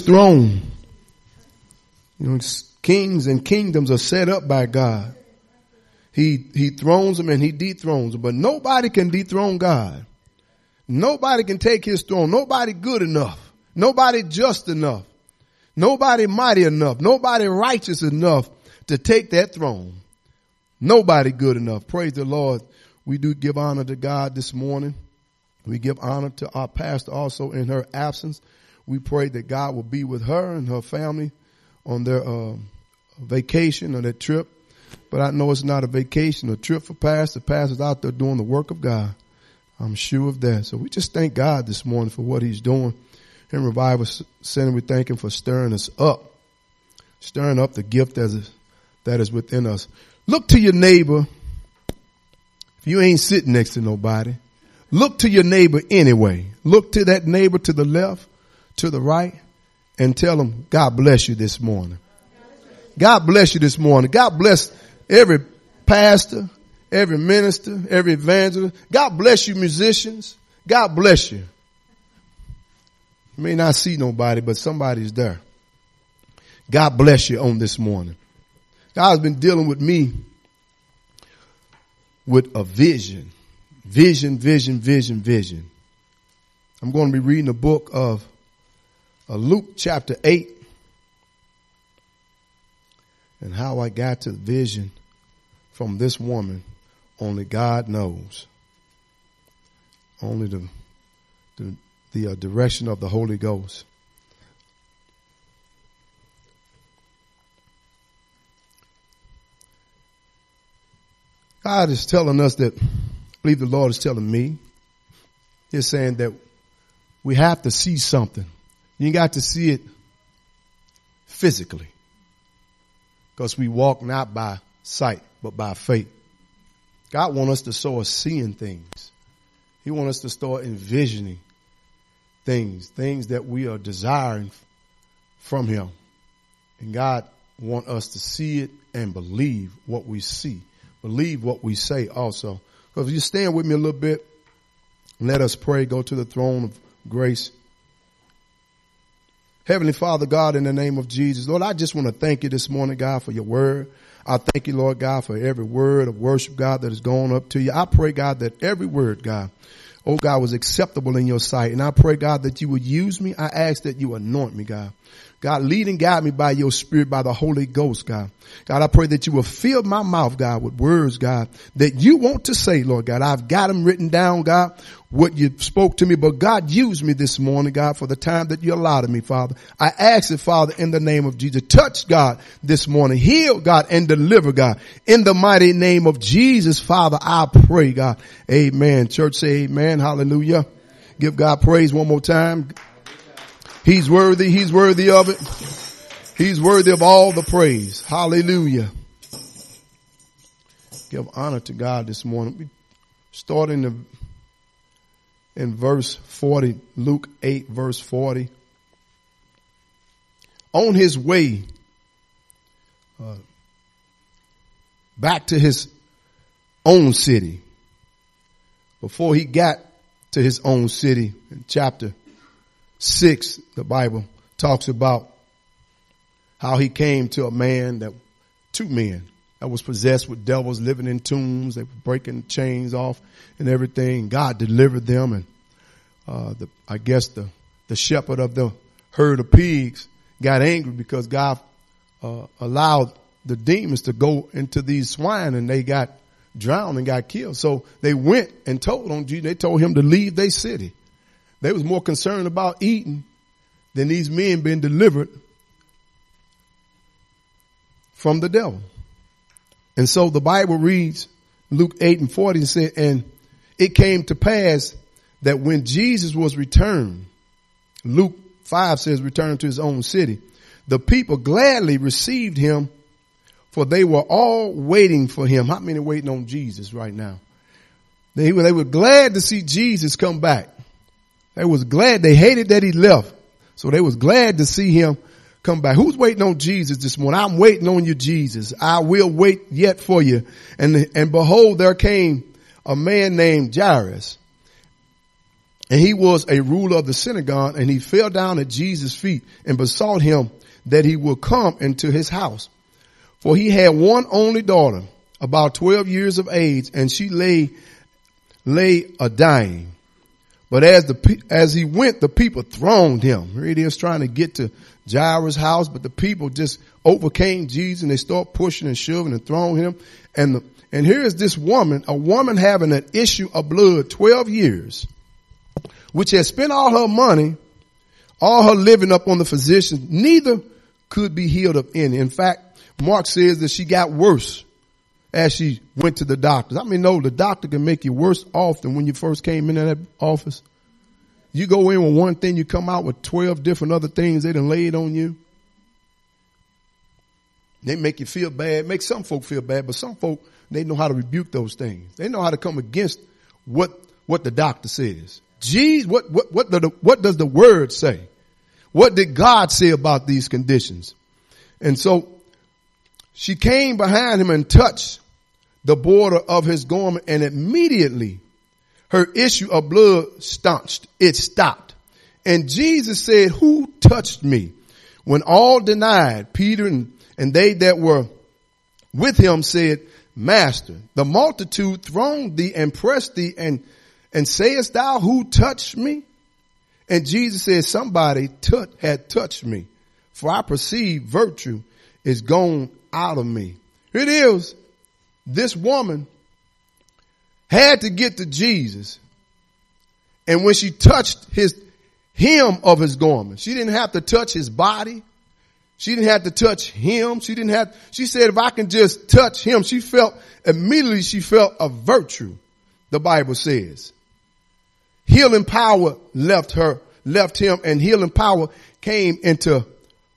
throne. You know, kings and kingdoms are set up by God. He, he thrones them and he dethrones them, but nobody can dethrone God. Nobody can take his throne. Nobody good enough. Nobody just enough. Nobody mighty enough. Nobody righteous enough to take that throne. Nobody good enough. Praise the Lord. We do give honor to God this morning. We give honor to our pastor also in her absence. We pray that God will be with her and her family on their uh, vacation or their trip. But I know it's not a vacation, or trip for pastor. Pastor's out there doing the work of God. I'm sure of that. So we just thank God this morning for what he's doing. In Revival Center, we thank him for stirring us up, stirring up the gift that is, that is within us. Look to your neighbor. If you ain't sitting next to nobody, look to your neighbor anyway. Look to that neighbor to the left, to the right, and tell them, God bless you this morning. God bless you this morning. God bless every pastor, every minister, every evangelist. God bless you musicians. God bless you. You may not see nobody, but somebody's there. God bless you on this morning. God's been dealing with me with a vision. Vision, vision, vision, vision. I'm going to be reading the book of Luke chapter 8 and how I got to the vision from this woman only God knows. Only the, the, the uh, direction of the Holy Ghost. God is telling us that, I believe the Lord is telling me, He's saying that we have to see something. You got to see it physically. Because we walk not by sight, but by faith. God wants us to start seeing things. He wants us to start envisioning things, things that we are desiring from Him. And God wants us to see it and believe what we see. Believe what we say also. Because if you stand with me a little bit, let us pray, go to the throne of grace. Heavenly Father, God, in the name of Jesus, Lord, I just want to thank you this morning, God, for your word. I thank you, Lord God, for every word of worship, God, that has gone up to you. I pray, God, that every word, God, oh God, was acceptable in your sight. And I pray, God, that you would use me. I ask that you anoint me, God. God, lead and guide me by your spirit, by the Holy Ghost, God. God, I pray that you will fill my mouth, God, with words, God, that you want to say, Lord God. I've got them written down, God, what you spoke to me, but God used me this morning, God, for the time that you allotted me, Father. I ask it, Father, in the name of Jesus. Touch, God, this morning. Heal, God, and deliver, God. In the mighty name of Jesus, Father, I pray, God. Amen. Church say amen. Hallelujah. Give God praise one more time. He's worthy. He's worthy of it. He's worthy of all the praise. Hallelujah. Give honor to God this morning. We start in the, in verse 40, Luke 8 verse 40. On his way, uh, back to his own city, before he got to his own city in chapter 6, the Bible talks about how he came to a man that, two men that was possessed with devils living in tombs. They were breaking chains off and everything. God delivered them and, uh, the, I guess the, the shepherd of the herd of pigs got angry because God, uh, allowed the demons to go into these swine and they got drowned and got killed. So they went and told on Jesus, they told him to leave their city. They was more concerned about eating than these men being delivered from the devil. And so the Bible reads Luke 8 and 40 and said, and it came to pass that when Jesus was returned, Luke 5 says returned to his own city, the people gladly received him for they were all waiting for him. How many waiting on Jesus right now? They, they were glad to see Jesus come back. They was glad. They hated that he left. So they was glad to see him come back. Who's waiting on Jesus this morning? I'm waiting on you, Jesus. I will wait yet for you. And, and behold, there came a man named Jairus. And he was a ruler of the synagogue and he fell down at Jesus' feet and besought him that he would come into his house. For he had one only daughter, about 12 years of age, and she lay, lay a dying. But as the, as he went, the people thronged him. Here it is trying to get to Jairus' house, but the people just overcame Jesus and they start pushing and shoving and throwing him. And the, and here is this woman, a woman having an issue of blood 12 years, which has spent all her money, all her living up on the physicians. Neither could be healed of any. In fact, Mark says that she got worse as she went to the doctors. I mean, no, the doctor can make you worse often when you first came in that office. You go in with one thing, you come out with 12 different other things they done laid on you. They make you feel bad, make some folk feel bad, but some folk they know how to rebuke those things. They know how to come against what, what the doctor says. Geez, what, what, what, the, what does the word say? What did God say about these conditions? And so she came behind him and touched the border of his garment and immediately her issue of blood staunched. It stopped. And Jesus said, who touched me? When all denied, Peter and, and they that were with him said, Master, the multitude thronged thee and pressed thee and, and sayest thou who touched me? And Jesus said, somebody had touched me for I perceive virtue is gone out of me. Here it is. This woman had to get to Jesus. And when she touched his hem of his garment, she didn't have to touch his body. She didn't have to touch him. She didn't have, she said, if I can just touch him, she felt, immediately she felt a virtue, the Bible says. Healing power left her, left him and healing power came into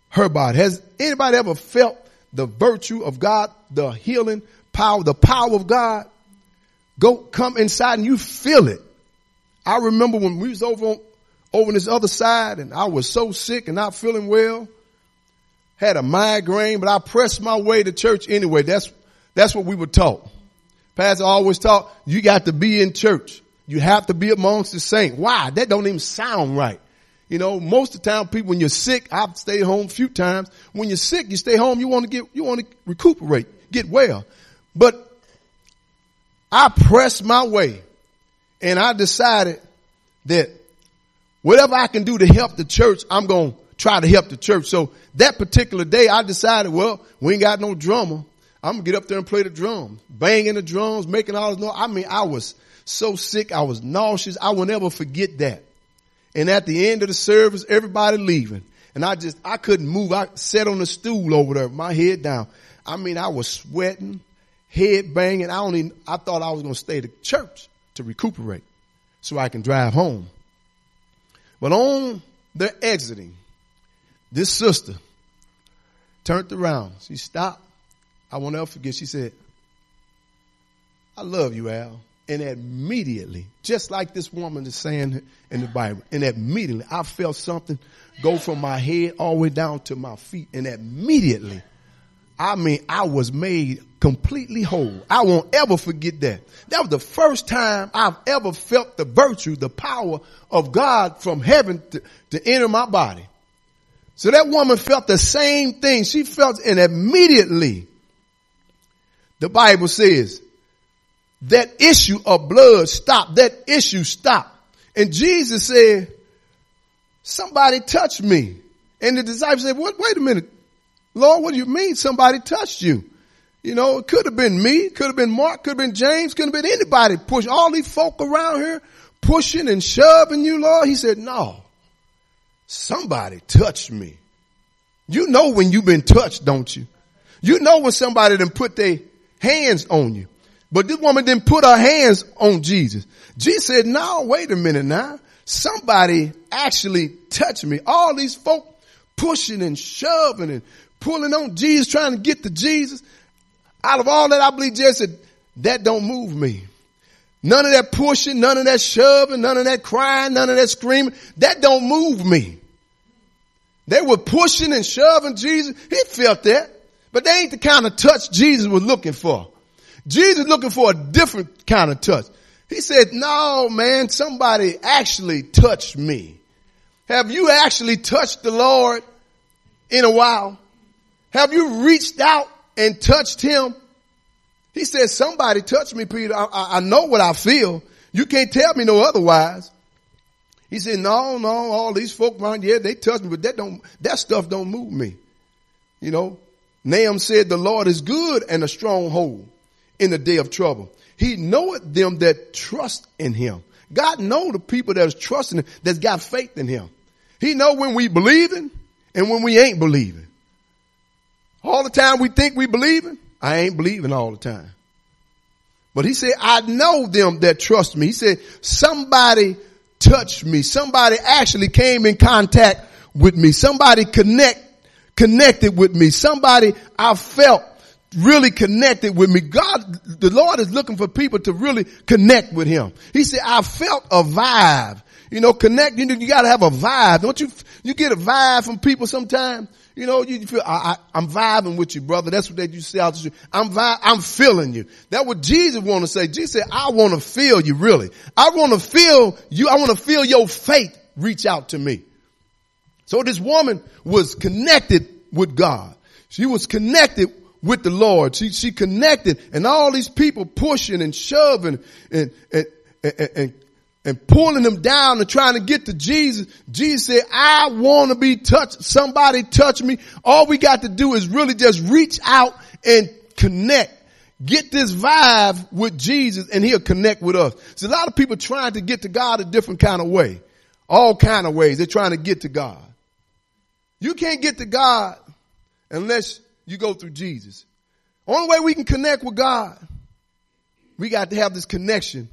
her body. Has anybody ever felt the virtue of God, the healing power, the power of God? Go come inside and you feel it. I remember when we was over on, over on this other side and I was so sick and not feeling well had a migraine, but I pressed my way to church anyway. That's, that's what we were taught. Pastor always taught, you got to be in church. You have to be amongst the saints. Why? That don't even sound right. You know, most of the time people, when you're sick, I've stayed home a few times. When you're sick, you stay home, you want to get, you want to recuperate, get well. But I pressed my way and I decided that whatever I can do to help the church, I'm going to try to help the church. So that particular day I decided, well, we ain't got no drummer. I'm gonna get up there and play the drums, banging the drums, making all this noise. I mean, I was so sick. I was nauseous. I will never forget that. And at the end of the service, everybody leaving. And I just, I couldn't move. I sat on the stool over there, my head down. I mean, I was sweating, head banging. I don't I thought I was going to stay to church to recuperate so I can drive home. But on their exiting, this sister turned around. She stopped. I won't ever forget. She said, I love you, Al. And immediately, just like this woman is saying in the Bible, and immediately I felt something go from my head all the way down to my feet. And immediately, I mean, I was made completely whole. I won't ever forget that. That was the first time I've ever felt the virtue, the power of God from heaven to, to enter my body. So that woman felt the same thing. She felt and immediately the Bible says that issue of blood stopped. That issue stopped. And Jesus said, somebody touched me. And the disciples said, what, wait a minute. Lord, what do you mean somebody touched you? You know, it could have been me, could have been Mark, could have been James, could have been anybody push all these folk around here pushing and shoving you, Lord. He said, no somebody touched me. You know when you've been touched, don't you? You know when somebody done put their hands on you. But this woman didn't put her hands on Jesus. Jesus said, no, wait a minute now. Somebody actually touched me. All these folk pushing and shoving and pulling on Jesus, trying to get to Jesus. Out of all that, I believe Jesus said, that don't move me. None of that pushing, none of that shoving, none of that crying, none of that screaming. That don't move me. They were pushing and shoving Jesus. He felt that. But they ain't the kind of touch Jesus was looking for. Jesus looking for a different kind of touch. He said, no, man, somebody actually touched me. Have you actually touched the Lord in a while? Have you reached out and touched him? He said, somebody touched me, Peter. I, I, know what I feel. You can't tell me no otherwise. He said, no, no, all these folk around, yeah, they touch me, but that don't, that stuff don't move me. You know, Nahum said the Lord is good and a stronghold in the day of trouble. He knoweth them that trust in him. God know the people that is trusting him, that's got faith in him. He know when we believing and when we ain't believing. All the time we think we believing, I ain't believing all the time. But he said, I know them that trust me. He said, somebody touched me. Somebody actually came in contact with me. Somebody connect, connected with me. Somebody I felt really connected with me. God, the Lord is looking for people to really connect with him. He said, I felt a vibe. You know, connect, you, you gotta have a vibe. Don't you, you get a vibe from people sometimes? You know, you feel, I, I, am vibing with you, brother. That's what they you say out the street. I'm vibe, I'm feeling you. That's what Jesus want to say. Jesus said, I want to feel you really. I want to feel you. I want to feel your faith reach out to me. So this woman was connected with God. She was connected with the Lord. She, she connected and all these people pushing and shoving and, and, and, and, and pulling them down and trying to get to Jesus. Jesus said, I want to be touched. Somebody touch me. All we got to do is really just reach out and connect. Get this vibe with Jesus and he'll connect with us. So a lot of people trying to get to God a different kind of way. All kind of ways. They're trying to get to God. You can't get to God unless you go through Jesus. Only way we can connect with God, we got to have this connection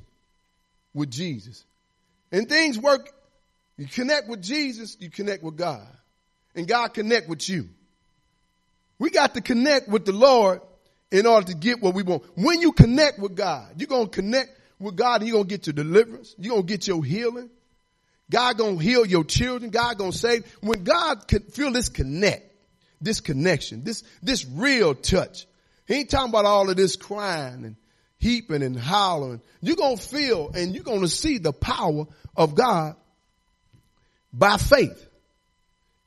with Jesus. And things work. You connect with Jesus, you connect with God. And God connect with you. We got to connect with the Lord in order to get what we want. When you connect with God, you're going to connect with God and you're going to get your deliverance. You're going to get your healing. God going to heal your children. God going to save. When God can feel this connect, this connection, this, this real touch. He ain't talking about all of this crying and heaping and hollering. You're going to feel and you're going to see the power of God by faith.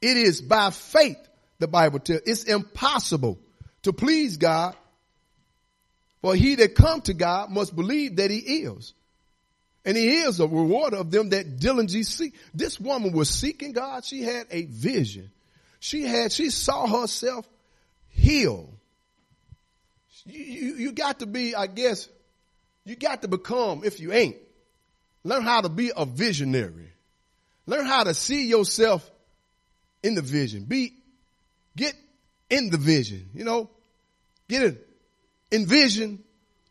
It is by faith, the Bible tells. It's impossible to please God. For he that come to God must believe that he is. And he is a rewarder of them that diligently seek. This woman was seeking God. She had a vision. She had, she saw herself healed. You, you, got to be, I guess, you got to become, if you ain't, learn how to be a visionary. Learn how to see yourself in the vision. Be, get in the vision, you know, get an envision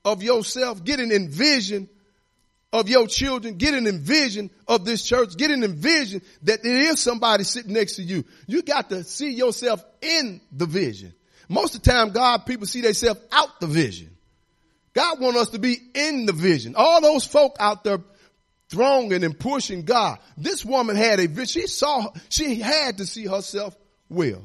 of yourself, get an envision of your children, get an envision of this church, get an envision that there is somebody sitting next to you. You got to see yourself in the vision. Most of the time, God, people see themselves out the vision. God want us to be in the vision. All those folk out there thronging and pushing God. This woman had a vision. She saw, she had to see herself well.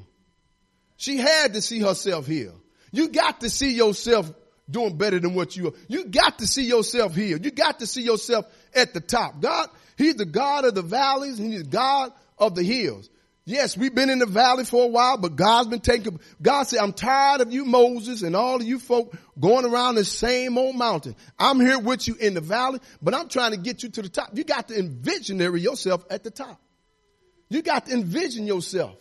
She had to see herself here. You got to see yourself doing better than what you are. You got to see yourself here. You got to see yourself at the top. God, He's the God of the valleys and He's the God of the hills. Yes, we've been in the valley for a while, but God's been taking, God said, I'm tired of you, Moses, and all of you folk going around the same old mountain. I'm here with you in the valley, but I'm trying to get you to the top. You got to envisionary yourself at the top. You got to envision yourself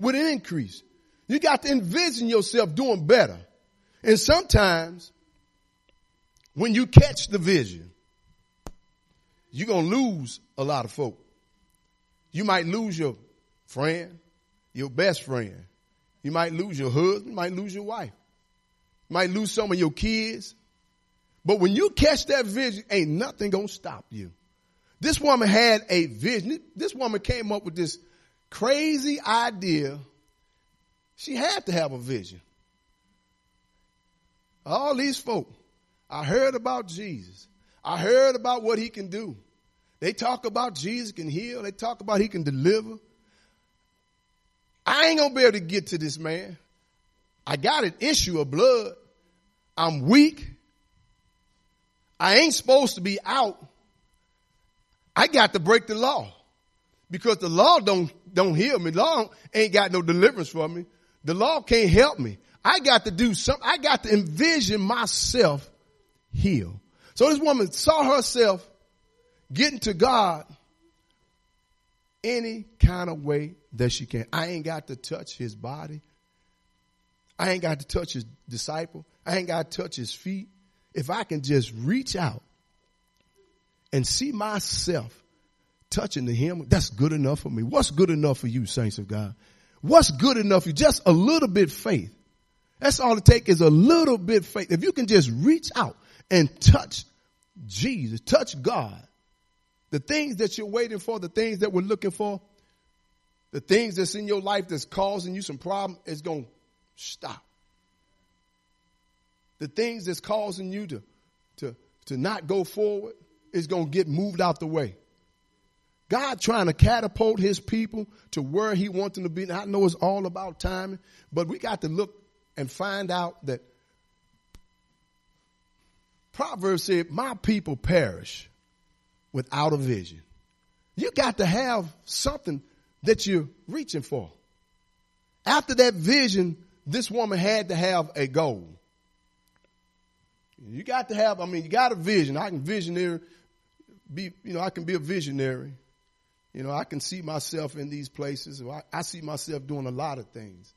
with an increase. You got to envision yourself doing better. And sometimes when you catch the vision, you're going to lose a lot of folk. You might lose your friend, your best friend. You might lose your husband, you might lose your wife. You might lose some of your kids. But when you catch that vision, ain't nothing gonna stop you. This woman had a vision. This woman came up with this crazy idea. She had to have a vision. All these folk, I heard about Jesus. I heard about what he can do. They talk about Jesus can heal. They talk about he can deliver. I ain't gonna be able to get to this man. I got an issue of blood. I'm weak. I ain't supposed to be out. I got to break the law because the law don't, don't heal me. Law ain't got no deliverance for me. The law can't help me. I got to do something. I got to envision myself healed. So this woman saw herself getting to God any kind of way that she can. I ain't got to touch his body. I ain't got to touch his disciple. I ain't got to touch his feet. If I can just reach out and see myself touching the hem, that's good enough for me. What's good enough for you, saints of God? What's good enough for you? Just a little bit faith. That's all it takes is a little bit faith. If you can just reach out and touch Jesus, touch God, the things that you're waiting for, the things that we're looking for, the things that's in your life that's causing you some problem is going to stop. The things that's causing you to, to, to not go forward is going to get moved out the way. God trying to catapult his people to where he wants them to be. And I know it's all about timing, but we got to look and find out that Proverbs said, my people perish without a vision. You got to have something that you're reaching for. After that vision, this woman had to have a goal. You got to have, I mean, you got a vision. I can visionary, be, you know, I can be a visionary. You know, I can see myself in these places. I, I see myself doing a lot of things.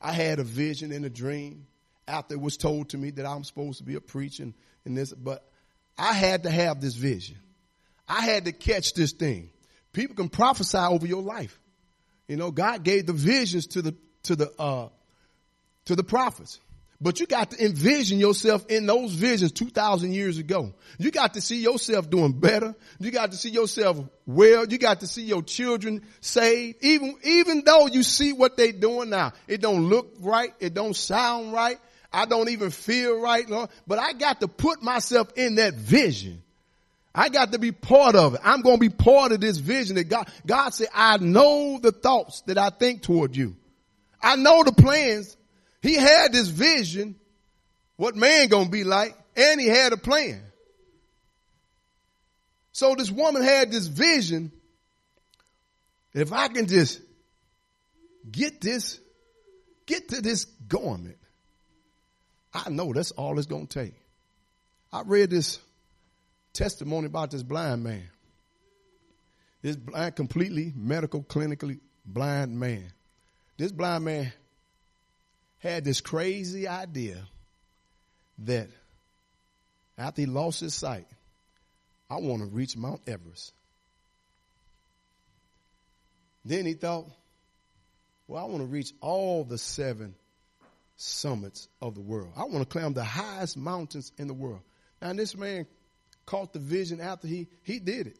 I had a vision and a dream after it was told to me that I'm supposed to be a preacher and this, but I had to have this vision. I had to catch this thing. People can prophesy over your life. You know, God gave the visions to the to the uh to the prophets. But you got to envision yourself in those visions 2,000 years ago. You got to see yourself doing better. You got to see yourself well. You got to see your children saved. Even, even though you see what they doing now, it don't look right. It don't sound right. I don't even feel right, Lord. But I got to put myself in that vision. I got to be part of it. I'm going to be part of this vision that God, God said, I know the thoughts that I think toward you. I know the plans he had this vision, what man gonna be like, and he had a plan. So this woman had this vision if I can just get this, get to this garment, I know that's all it's gonna take. I read this testimony about this blind man. This blind, completely medical, clinically blind man. This blind man had this crazy idea that after he lost his sight, I want to reach Mount Everest. Then he thought, well, I want to reach all the seven summits of the world. I want to climb the highest mountains in the world. Now, this man caught the vision after he, he did it.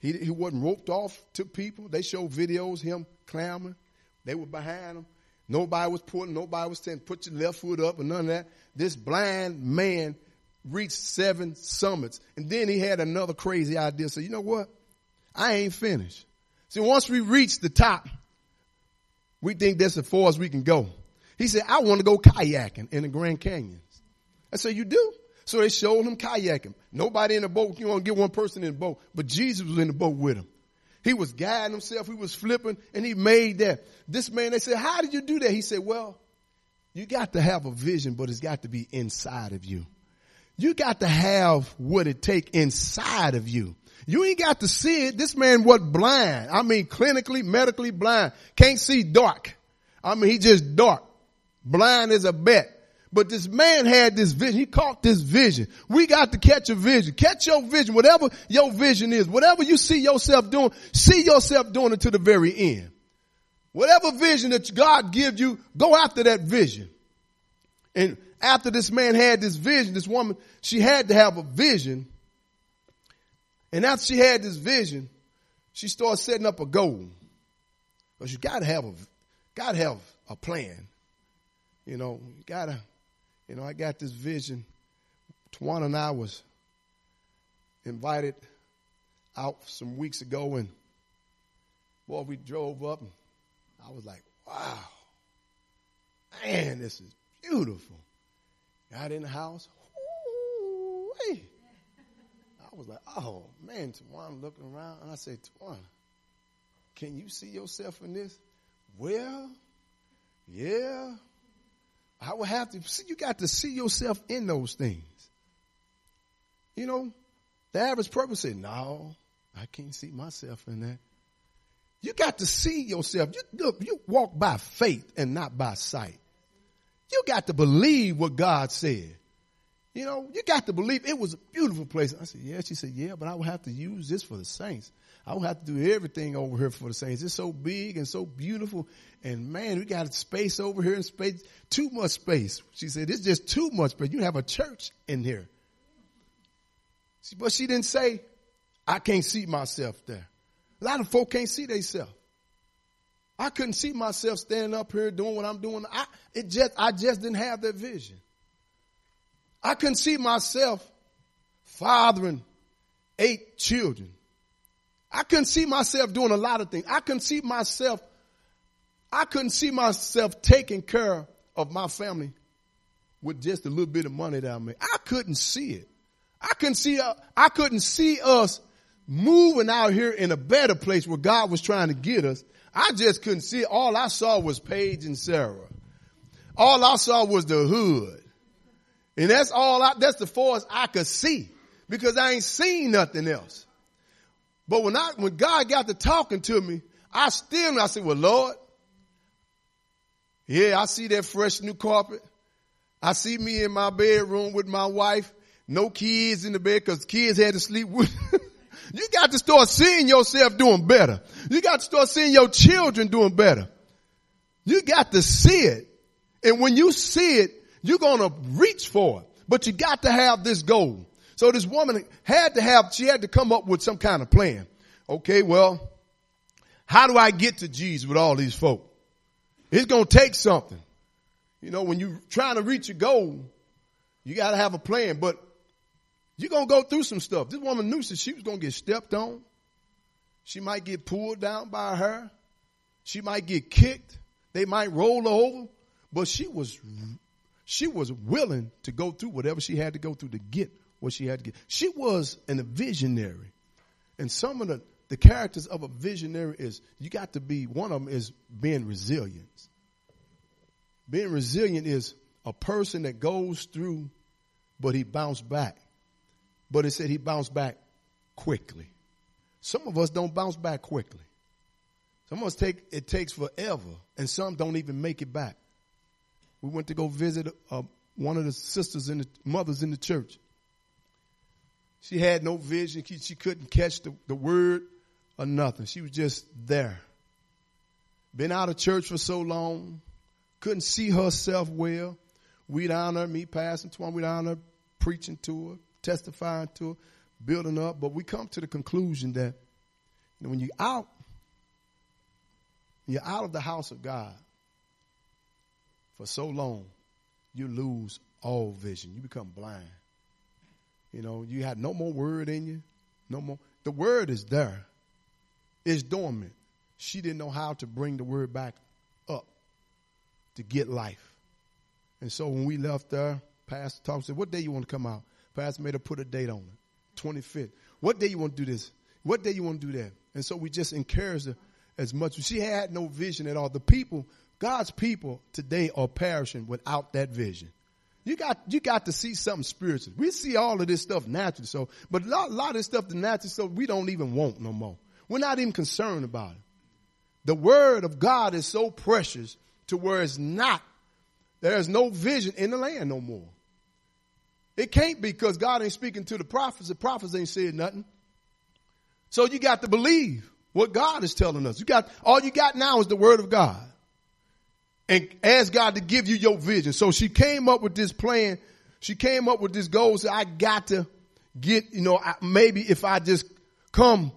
He, he wasn't roped off to people. They showed videos, him climbing. They were behind him. Nobody was pulling, nobody was saying, put your left foot up and none of that. This blind man reached seven summits. And then he had another crazy idea. So you know what? I ain't finished. See, once we reach the top, we think that's as far as we can go. He said, I want to go kayaking in the Grand Canyons. I said, you do? So they showed him kayaking. Nobody in the boat. You to get one person in the boat, but Jesus was in the boat with him. He was guiding himself. He was flipping and he made that. This man, they said, how did you do that? He said, well, you got to have a vision, but it's got to be inside of you. You got to have what it take inside of you. You ain't got to see it. This man was blind. I mean, clinically, medically blind. Can't see dark. I mean, he just dark. Blind as a bat. But this man had this vision. He caught this vision. We got to catch a vision. Catch your vision. Whatever your vision is, whatever you see yourself doing, see yourself doing it to the very end. Whatever vision that God gives you, go after that vision. And after this man had this vision, this woman, she had to have a vision. And after she had this vision, she started setting up a goal. But you gotta have a, gotta have a plan. You know, you gotta, you know, I got this vision. Tawana and I was invited out some weeks ago, and boy, we drove up, and I was like, "Wow, man, this is beautiful." Got in the house, Ooh. I was like, oh man, Tawana looking around, and I said, Tawana, can you see yourself in this? Well, yeah. I would have to see you got to see yourself in those things. You know, the average person said, No, I can't see myself in that. You got to see yourself. You look, you walk by faith and not by sight. You got to believe what God said. You know, you got to believe it was a beautiful place. I said, yeah. She said, yeah, but I will have to use this for the saints. I will have to do everything over here for the saints. It's so big and so beautiful. And man, we got space over here and space, too much space. She said, it's just too much space. You have a church in here. But she didn't say, I can't see myself there. A lot of folk can't see themselves. I couldn't see myself standing up here doing what I'm doing. I, it just, I just didn't have that vision. I couldn't see myself fathering eight children. I couldn't see myself doing a lot of things. I couldn't see myself, I couldn't see myself taking care of my family with just a little bit of money that I made. I couldn't see it. I couldn't see, uh, I couldn't see us moving out here in a better place where God was trying to get us. I just couldn't see it. All I saw was Paige and Sarah. All I saw was the hood. And that's all I, that's the farthest I could see because I ain't seen nothing else. But when I, when God got to talking to me, I still, I said, well, Lord, yeah, I see that fresh new carpet. I see me in my bedroom with my wife, no kids in the bed because kids had to sleep with. you got to start seeing yourself doing better. You got to start seeing your children doing better. You got to see it. And when you see it, you're going to reach for it, but you got to have this goal. So this woman had to have, she had to come up with some kind of plan. Okay, well, how do I get to Jesus with all these folk? It's going to take something. You know, when you're trying to reach a goal, you got to have a plan, but you're going to go through some stuff. This woman knew that she was going to get stepped on. She might get pulled down by her. She might get kicked. They might roll over, but she was she was willing to go through whatever she had to go through to get what she had to get. She was an, a visionary. And some of the, the characters of a visionary is you got to be, one of them is being resilient. Being resilient is a person that goes through, but he bounced back. But it said he bounced back quickly. Some of us don't bounce back quickly. Some of us take, it takes forever, and some don't even make it back we went to go visit uh, one of the sisters in the mothers in the church. She had no vision. She couldn't catch the, the word or nothing. She was just there. Been out of church for so long. Couldn't see herself well. We down there, me passing to her, we down there preaching to her, testifying to her, building up. But we come to the conclusion that you know, when you're out, you're out of the house of God, for so long, you lose all vision. You become blind. You know, you had no more word in you. No more. The word is there. It's dormant. She didn't know how to bring the word back up to get life. And so when we left there, Pastor talked, said, what day you want to come out? Pastor made her put a date on it, 25th. What day you want to do this? What day you want to do that? And so we just encouraged her as much. She had no vision at all. The people God's people today are perishing without that vision. You got, you got to see something spiritual. We see all of this stuff naturally. So, but a lot, a lot of this stuff, the natural stuff, we don't even want no more. We're not even concerned about it. The word of God is so precious to where it's not, there's no vision in the land no more. It can't be because God ain't speaking to the prophets. The prophets ain't saying nothing. So you got to believe what God is telling us. You got, all you got now is the word of God and ask God to give you your vision. So she came up with this plan. She came up with this goal. Said, I got to get, you know, maybe if I just come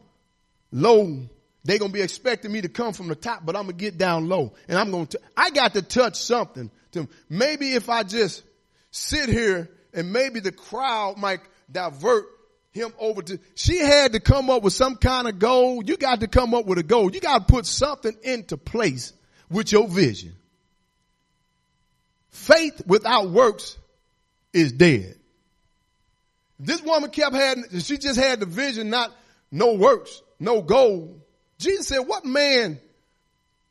low, they're going to be expecting me to come from the top, but I'm going to get down low and I'm going to, I got to touch something to maybe if I just sit here and maybe the crowd might divert him over to, she had to come up with some kind of goal. You got to come up with a goal. You got to put something into place with your vision. Faith without works is dead. This woman kept having, she just had the vision, not no works, no goal. Jesus said, what man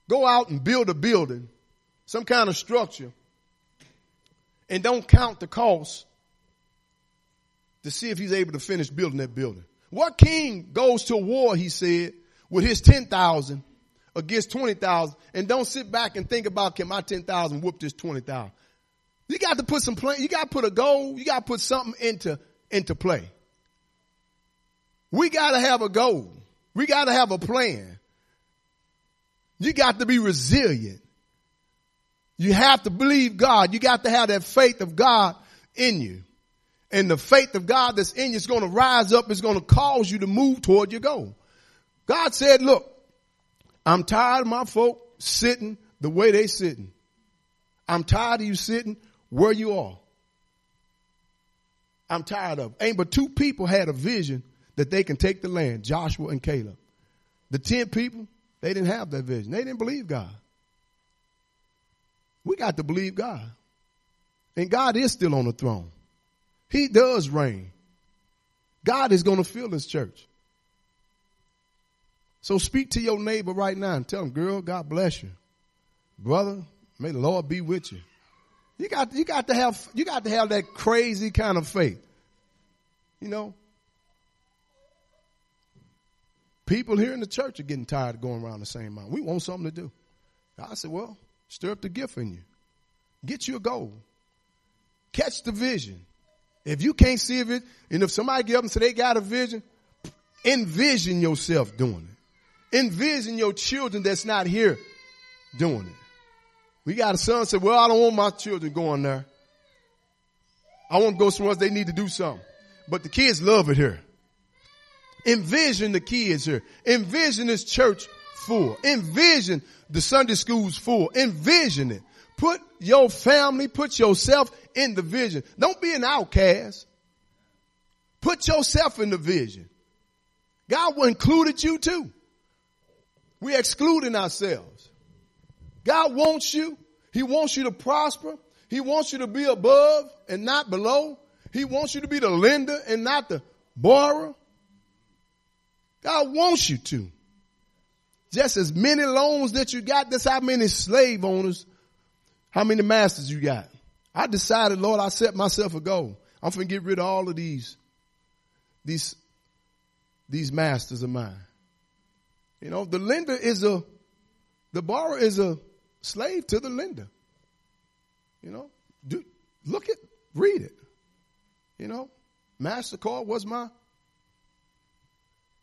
go out and build a building, some kind of structure, and don't count the cost to see if he's able to finish building that building? What king goes to war, he said, with his 10,000 against 20,000 and don't sit back and think about can my 10,000 whoop this 20,000? You got to put some plan, you got to put a goal, you got to put something into, into play. We got to have a goal. We got to have a plan. You got to be resilient. You have to believe God. You got to have that faith of God in you. And the faith of God that's in you is going to rise up. It's going to cause you to move toward your goal. God said, look, I'm tired of my folk sitting the way they sitting. I'm tired of you sitting where you are. I'm tired of. Ain't but two people had a vision that they can take the land, Joshua and Caleb. The 10 people, they didn't have that vision. They didn't believe God. We got to believe God. And God is still on the throne. He does reign. God is going to fill this church. So speak to your neighbor right now and tell him, girl, God bless you. Brother, may the Lord be with you. You got, you got to have, you got to have that crazy kind of faith. You know, People here in the church are getting tired of going around the same mountain. We want something to do. I said, well, stir up the gift in you. Get you a goal. Catch the vision. If you can't see it, and if somebody get up and say they got a vision, envision yourself doing it. Envision your children that's not here doing it. We got a son said, well, I don't want my children going there. I want to go somewhere else. They need to do something. But the kids love it here. Envision the kids here. Envision this church full. Envision the Sunday schools full. Envision it. Put your family, put yourself in the vision. Don't be an outcast. Put yourself in the vision. God included you too. We're excluding ourselves. God wants you. He wants you to prosper. He wants you to be above and not below. He wants you to be the lender and not the borrower. God wants you to. Just as many loans that you got, that's how many slave owners, how many masters you got. I decided, Lord, I set myself a goal. I'm going to get rid of all of these, these, these masters of mine. You know, the lender is a, the borrower is a slave to the lender. You know, do, look at, read it. You know, MasterCard was my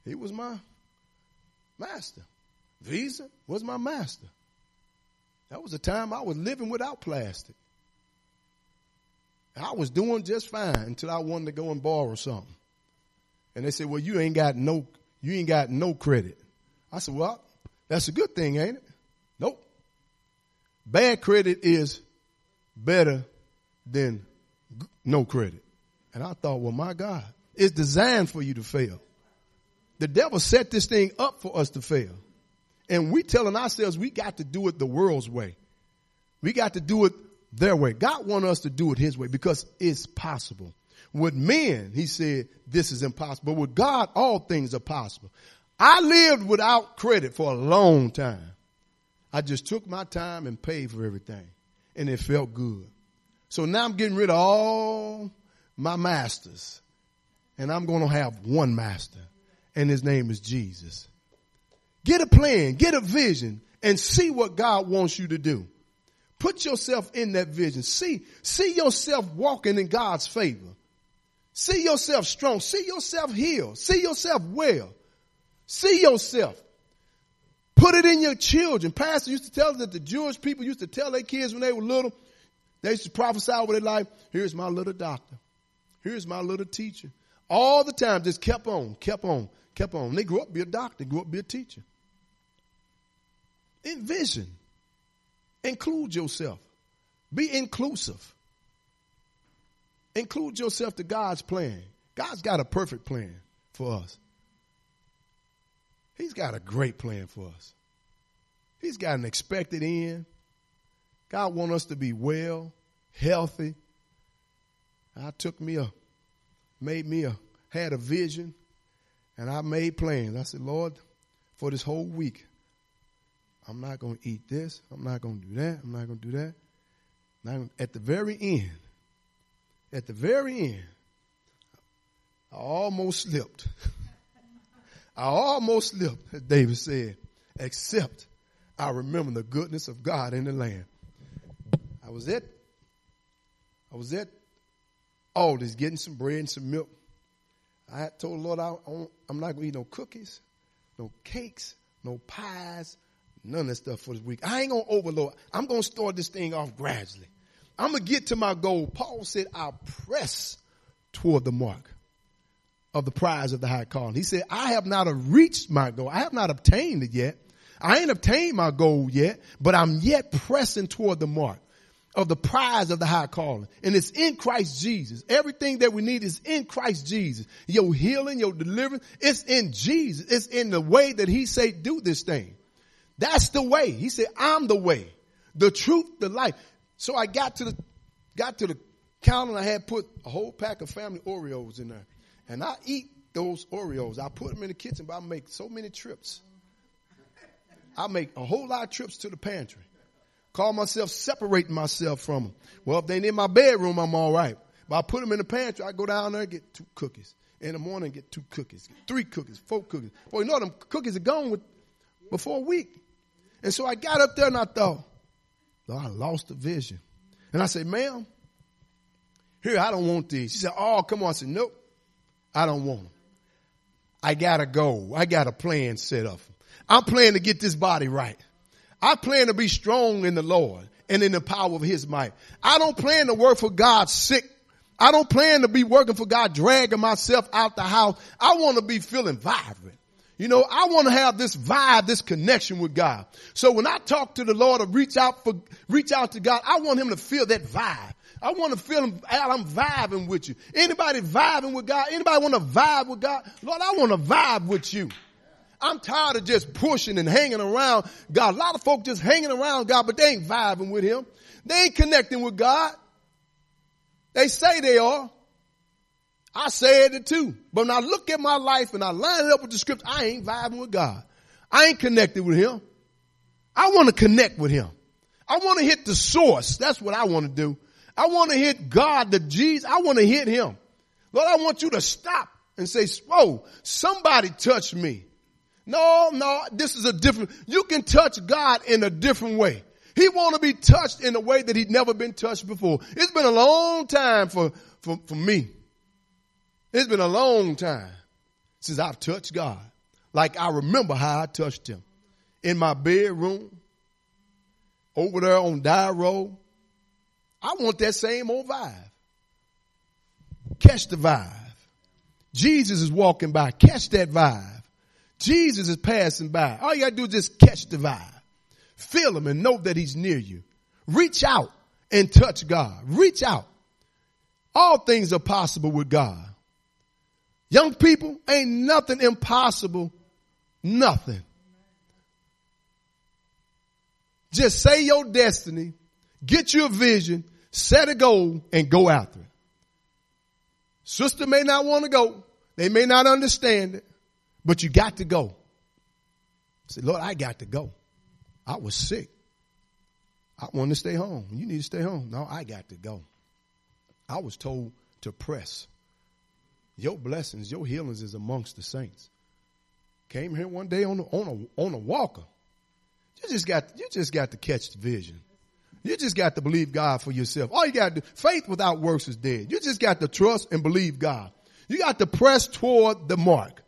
he was my master. Visa was my master. That was a time I was living without plastic. I was doing just fine until I wanted to go and borrow something. And they said, well, you ain't got no, you ain't got no credit. I said, well, that's a good thing, ain't it? Nope. Bad credit is better than no credit. And I thought, well, my God, it's designed for you to fail. The devil set this thing up for us to fail. And we telling ourselves we got to do it the world's way. We got to do it their way. God want us to do it his way because it's possible. With men, he said, this is impossible. But with God, all things are possible. I lived without credit for a long time. I just took my time and paid for everything. And it felt good. So now I'm getting rid of all my masters. And I'm going to have one master and his name is Jesus. Get a plan, get a vision, and see what God wants you to do. Put yourself in that vision. See, see yourself walking in God's favor. See yourself strong. See yourself healed. See yourself well. See yourself. Put it in your children. Pastor used to tell us that the Jewish people used to tell their kids when they were little, they used to prophesy over their life. Here's my little doctor. Here's my little teacher. All the time, just kept on, kept on kept on. They grew up be a doctor, grew up be a teacher. Envision. Include yourself. Be inclusive. Include yourself to God's plan. God's got a perfect plan for us. He's got a great plan for us. He's got an expected end. God wants us to be well, healthy. I took me a made me a, had a vision and I made plans. I said, Lord, for this whole week, I'm not going to eat this. I'm not going to do that. I'm not going to do that. Now, at the very end, at the very end, I almost slipped. I almost slipped, as David said, except I remember the goodness of God in the land. I was at, I was at Aldi's getting some bread and some milk. I told the Lord I, am not going to eat no cookies, no cakes, no pies, none of that stuff for this week. I ain't going to overload. I'm going to start this thing off gradually. I'm going to get to my goal. Paul said, I'll press toward the mark of the prize of the high calling. He said, I have not reached my goal. I have not obtained it yet. I ain't obtained my goal yet, but I'm yet pressing toward the mark of the prize of the high calling. And it's in Christ Jesus. Everything that we need is in Christ Jesus. Your healing, your deliverance, it's in Jesus. It's in the way that he said do this thing. That's the way. He said, I'm the way, the truth, the life. So I got to the, got to the counter and I had put a whole pack of family Oreos in there. And I eat those Oreos. I put them in the kitchen, but I make so many trips. I make a whole lot of trips to the pantry. Call myself separating myself from them. Well, if they ain't in my bedroom, I'm all right. But I put them in the pantry. I go down there and get two cookies. In the morning, get two cookies, get three cookies, four cookies. Boy, you know them cookies are gone with, before a week. And so I got up there and I thought, Lord, I lost the vision. And I said, ma'am, here, I don't want these. She said, oh, come on. I said, nope, I don't want them. I got to go. I got a plan set up. I'm planning to get this body right. I plan to be strong in the Lord and in the power of his might. I don't plan to work for God sick. I don't plan to be working for God dragging myself out the house. I want to be feeling vibrant. You know, I want to have this vibe, this connection with God. So when I talk to the Lord or reach out for, reach out to God, I want him to feel that vibe. I want to feel him, Al, I'm vibing with you. Anybody vibing with God? Anybody want to vibe with God? Lord, I want to vibe with you. I'm tired of just pushing and hanging around God. A lot of folk just hanging around God, but they ain't vibing with Him. They ain't connecting with God. They say they are. I said it too. But when I look at my life and I line it up with the script, I ain't vibing with God. I ain't connected with Him. I want to connect with Him. I want to hit the source. That's what I want to do. I want to hit God, the Jesus. I want to hit Him. Lord, I want you to stop and say, whoa, somebody touched me. No, no, this is a different, you can touch God in a different way. He want to be touched in a way that he'd never been touched before. It's been a long time for, for, for me. It's been a long time since I've touched God. Like I remember how I touched him. In my bedroom, over there on Die Road. I want that same old vibe. Catch the vibe. Jesus is walking by. Catch that vibe. Jesus is passing by. All you gotta do is just catch the vibe. Feel him and know that he's near you. Reach out and touch God. Reach out. All things are possible with God. Young people, ain't nothing impossible. Nothing. Just say your destiny, get your vision, set a goal, and go after it. Sister may not want to go. They may not understand it. But you got to go. Say, Lord, I got to go. I was sick. I want to stay home. You need to stay home. No, I got to go. I was told to press. Your blessings, your healings is amongst the saints. Came here one day on a, on a, on a walker. You just got, you just got to catch the vision. You just got to believe God for yourself. All you got to do, faith without works is dead. You just got to trust and believe God. You got to press toward the mark.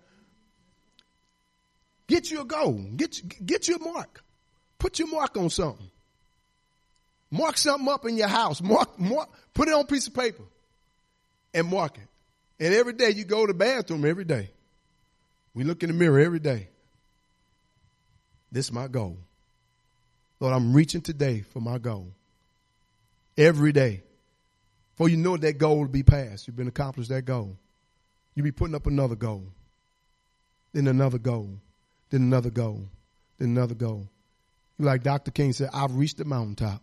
Get you a goal. Get, get you a mark. Put your mark on something. Mark something up in your house. Mark, mark, put it on a piece of paper and mark it. And every day you go to the bathroom every day. We look in the mirror every day. This is my goal. Lord, I'm reaching today for my goal. Every day. For you know that goal will be passed. You've been accomplished that goal. You'll be putting up another goal. Then another goal then another goal, then another goal. Like Dr. King said, I've reached the mountaintop.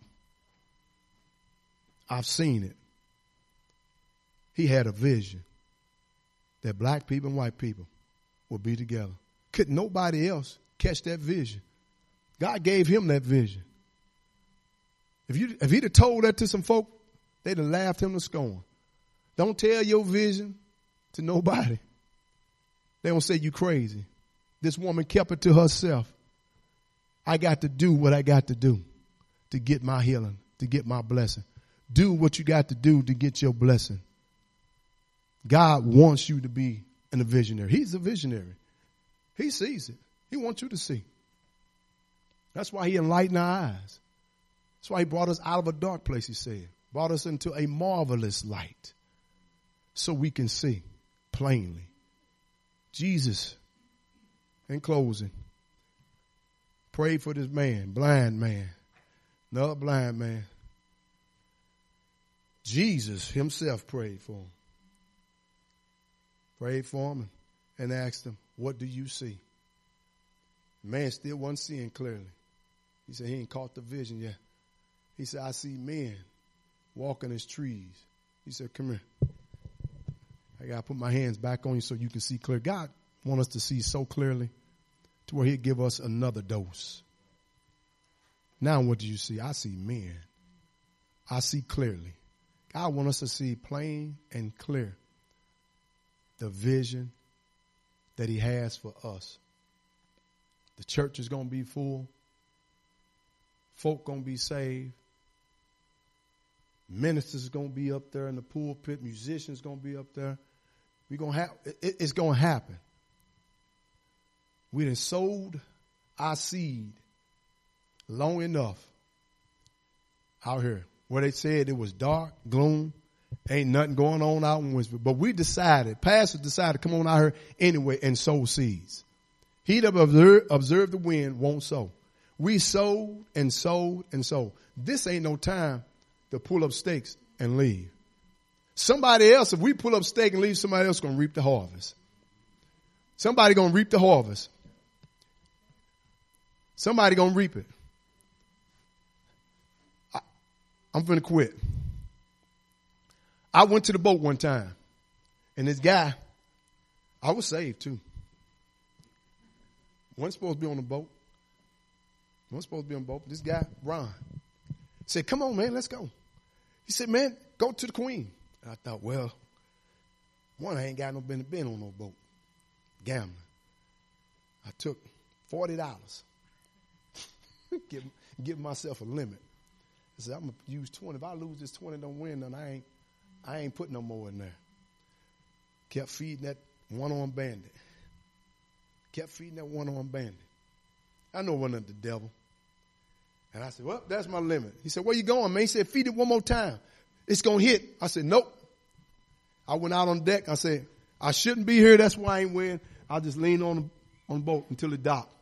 I've seen it. He had a vision. that black people and white people would be together. Could nobody else catch that vision? God gave him that vision. If you if he'd have told that to some folk, they'd have laughed him to scorn. Don't tell your vision to nobody. They don't say you crazy. This woman kept it to herself. I got to do what I got to do to get my healing, to get my blessing. Do what you got to do to get your blessing. God wants you to be a visionary. He's a visionary. He sees it. He wants you to see. That's why he enlightened our eyes. That's why he brought us out of a dark place, he said. Brought us into a marvelous light so we can see plainly. Jesus, in closing, prayed for this man, blind man, another blind man. Jesus himself prayed for him. Prayed for him and asked him, What do you see? The man still wasn't seeing clearly. He said, He ain't caught the vision yet. He said, I see men walking as trees. He said, Come here. I got to put my hands back on you so you can see clear. God want us to see so clearly to where he'll give us another dose. Now what do you see? I see men. I see clearly. God want us to see plain and clear the vision that he has for us. The church is going to be full. Folk to be saved. Ministers to be up there in the pulpit. Musicians to be up there. We gonna have it, it's gonna happen. We done sold our seed long enough out here where they said it was dark, gloom, ain't nothing going on out in Winston. But we decided, pastor decided, come on out here anyway and sow seeds. He that observe, observe the wind won't sow. We sowed and sowed and sowed. This ain't no time to pull up stakes and leave. Somebody else, if we pull up stake and leave, somebody else to reap the harvest. Somebody to reap the harvest. Somebody to reap it. I, I'm going to quit. I went to the boat one time, and this guy, I was saved too. wasn't supposed to be on the boat. Wasn't supposed to be on boat. This guy, Ron, said, "Come on, man, let's go." He said, "Man, go to the Queen." I thought, well, one, I ain't got no been, been on no boat gambling. I took forty dollars. give, give myself a limit. I said, I'm gonna use twenty. If I lose this twenty, don't win, then I ain't I ain't putting no more in there. Kept feeding that one-armed bandit. Kept feeding that one-armed bandit. I know it wasn't the devil. And I said, Well, that's my limit. He said, Where you going, man? He said, Feed it one more time. It's going to hit. I said, nope. I went out on deck. I said, I shouldn't be here. That's why I ain't win. I'll just leaned on the, on the boat until it docked.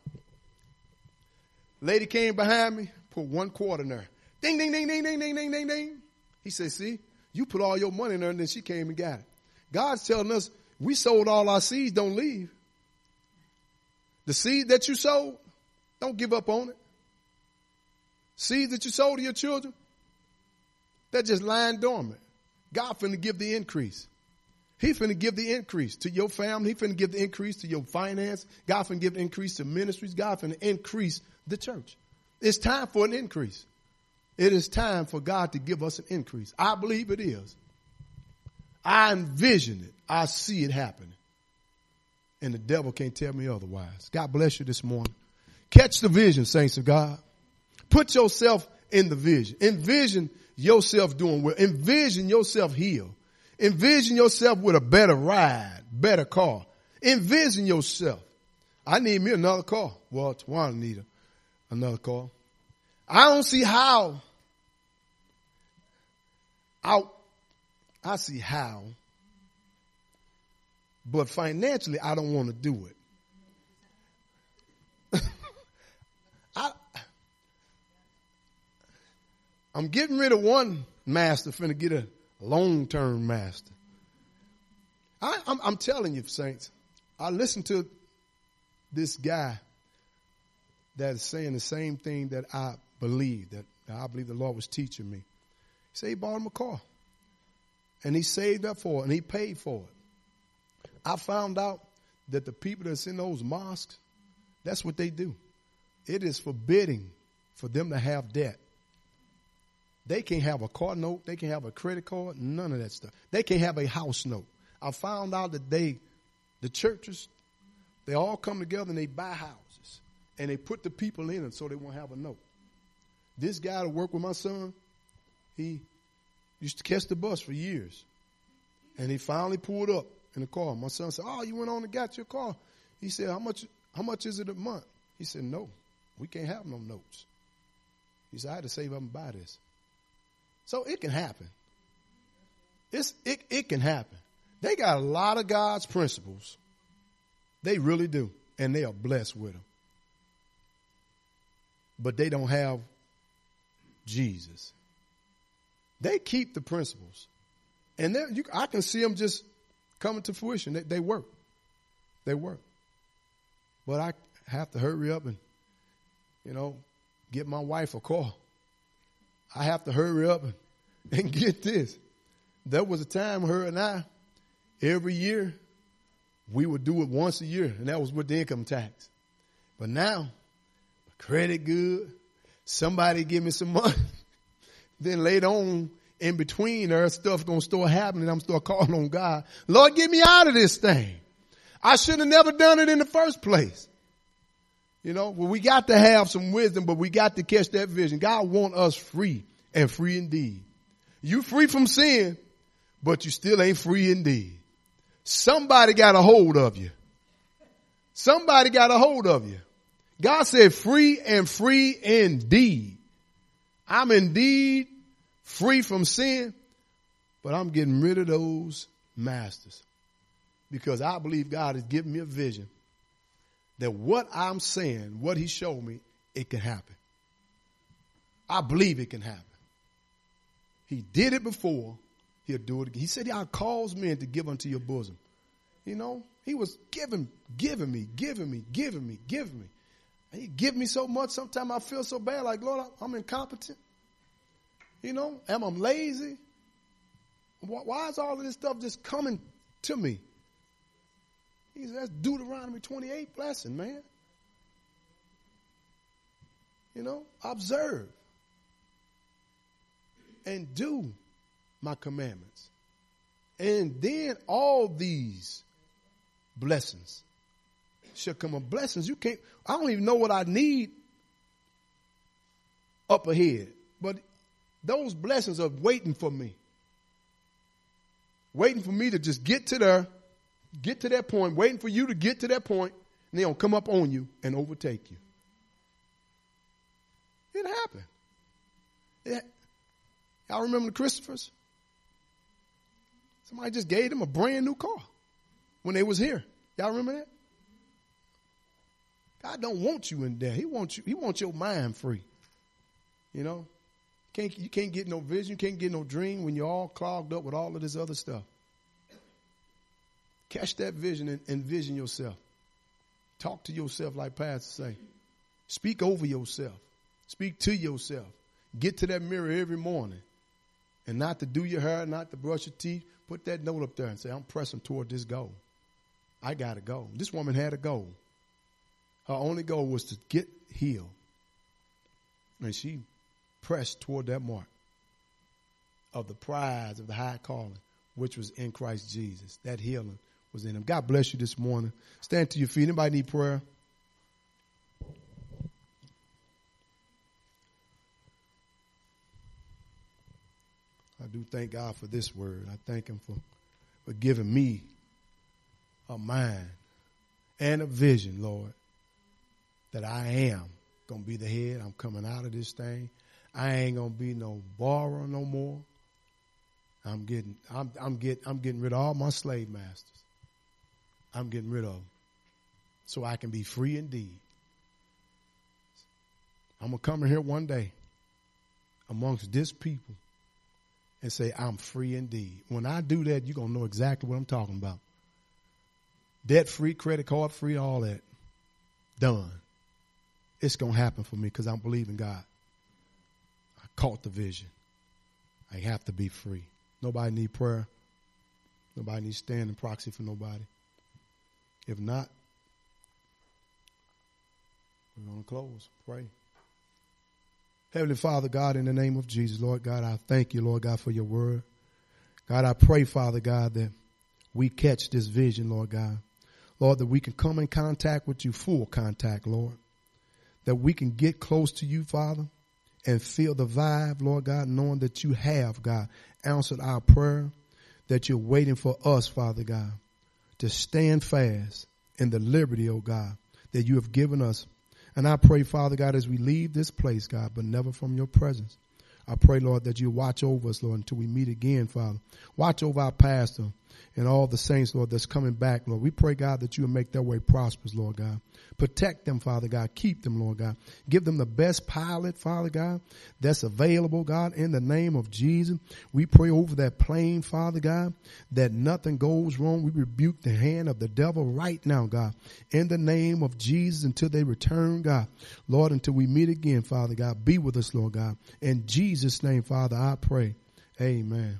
Lady came behind me, put one quarter in there. Ding, ding, ding, ding, ding, ding, ding, ding, ding. He said, see, you put all your money in there and then she came and got it. God's telling us we sold all our seeds, don't leave. The seed that you sowed, don't give up on it. Seed that you sow to your children, they're just lying dormant. God finna give the increase. He finna give the increase to your family. He finna give the increase to your finance. God finna give the increase to ministries. God finna increase the church. It's time for an increase. It is time for God to give us an increase. I believe it is. I envision it. I see it happening. And the devil can't tell me otherwise. God bless you this morning. Catch the vision, saints of God. Put yourself in the vision. Envision yourself doing well. Envision yourself healed. Envision yourself with a better ride, better car. Envision yourself. I need me another car. Well, Tawana need a, another car. I don't see how. I, I see how. But financially, I don't want to do it. I'm getting rid of one master, finna get a long term master. I, I'm, I'm telling you, saints, I listened to this guy that is saying the same thing that I believe, that I believe the Lord was teaching me. He said he bought him a car. And he saved up for it and he paid for it. I found out that the people that's in those mosques, that's what they do. It is forbidding for them to have debt. They can't have a car note. They can't have a credit card. None of that stuff. They can't have a house note. I found out that they, the churches, they all come together and they buy houses and they put the people in them so they won't have a note. This guy that worked with my son, he used to catch the bus for years. And he finally pulled up in the car. My son said, Oh, you went on and got your car. He said, How much how much is it a month? He said, No, we can't have no notes. He said, I had to save up and buy this. So it can happen. It's it, it can happen. They got a lot of God's principles. They really do. And they are blessed with them. But they don't have Jesus. They keep the principles. And you, I can see them just coming to fruition. They, they work. They work. But I have to hurry up and, you know, get my wife a call. I have to hurry up and, get this. There was a time her and I, every year, we would do it once a year, and that was with the income tax. But now, credit good, somebody give me some money. then later on, in between there, stuff gonna start happening. I'm start calling on God. Lord, get me out of this thing. I should have never done it in the first place. You know, well, we got to have some wisdom, but we got to catch that vision. God want us free and free indeed. You free from sin, but you still ain't free indeed. Somebody got a hold of you. Somebody got a hold of you. God said free and free indeed. I'm indeed free from sin, but I'm getting rid of those masters because I believe God has given me a vision that what I'm saying, what he showed me, it can happen. I believe it can happen. He did it before. He'll do it again. He said, "Y'all calls men to give unto your bosom." You know, he was giving, giving me, giving me, giving me, giving me. He give me so much. Sometimes I feel so bad, like Lord, I'm incompetent. You know, am I lazy? Why is all of this stuff just coming to me? He says, that's Deuteronomy 28 blessing, man. You know, observe and do my commandments. And then all these blessings shall come of blessings. You can't, I don't even know what I need up ahead, but those blessings are waiting for me. Waiting for me to just get to there, get to that point, waiting for you to get to that point, and they'll come up on you and overtake you. It happened. It, y'all remember the Christophers? Somebody just gave them a brand new car when they was here. Y'all remember that? God don't want you in there. He wants you, he wants your mind free. You know? Can't, you can't get no vision, you can't get no dream when you're all clogged up with all of this other stuff. Catch that vision and envision yourself. Talk to yourself like Pastor say. Speak over yourself. Speak to yourself. Get to that mirror every morning. And not to do your hair, not to brush your teeth. Put that note up there and say, I'm pressing toward this goal. I got to go. This woman had a goal. Her only goal was to get healed. And she pressed toward that mark of the prize of the high calling, which was in Christ Jesus. That healing was in him. God bless you this morning. Stand to your feet. Anybody need prayer? I do thank God for this word. I thank him for, for giving me a mind and a vision, Lord, that I am going to be the head. I'm coming out of this thing. I ain't gonna be no borrower no more. I'm getting I'm I'm get I'm getting rid of all my slave masters. I'm getting rid of. So I can be free indeed. I'm gonna come in here one day amongst this people and say, I'm free indeed. When I do that, you're gonna know exactly what I'm talking about. Debt free, credit card free, all that. Done. It's gonna happen for me because I'm believing God I caught the vision. I have to be free. Nobody need prayer. Nobody needs stand in proxy for nobody. If not, we're going to close. Pray. Heavenly Father, God, in the name of Jesus, Lord God, I thank you, Lord God, for your word. God, I pray, Father God, that we catch this vision, Lord God. Lord, that we can come in contact with you, full contact, Lord. That we can get close to you, Father, and feel the vibe, Lord God, knowing that you have, God, answered our prayer, that you're waiting for us, Father God, to stand fast in the liberty, oh God, that you have given us. And I pray, Father God, as we leave this place, God, but never from your presence. I pray, Lord, that you watch over us, Lord, until we meet again, Father. Watch over our pastor and all the saints, Lord, that's coming back, Lord. We pray, God, that you will make their way prosperous, Lord God. Protect them, Father God. Keep them, Lord God. Give them the best pilot, Father God, that's available, God, in the name of Jesus. We pray over that plane, Father God, that nothing goes wrong. We rebuke the hand of the devil right now, God, in the name of Jesus until they return, God. Lord, until we meet again, Father God, be with us, Lord God. In Jesus' name, Father, I pray. Amen.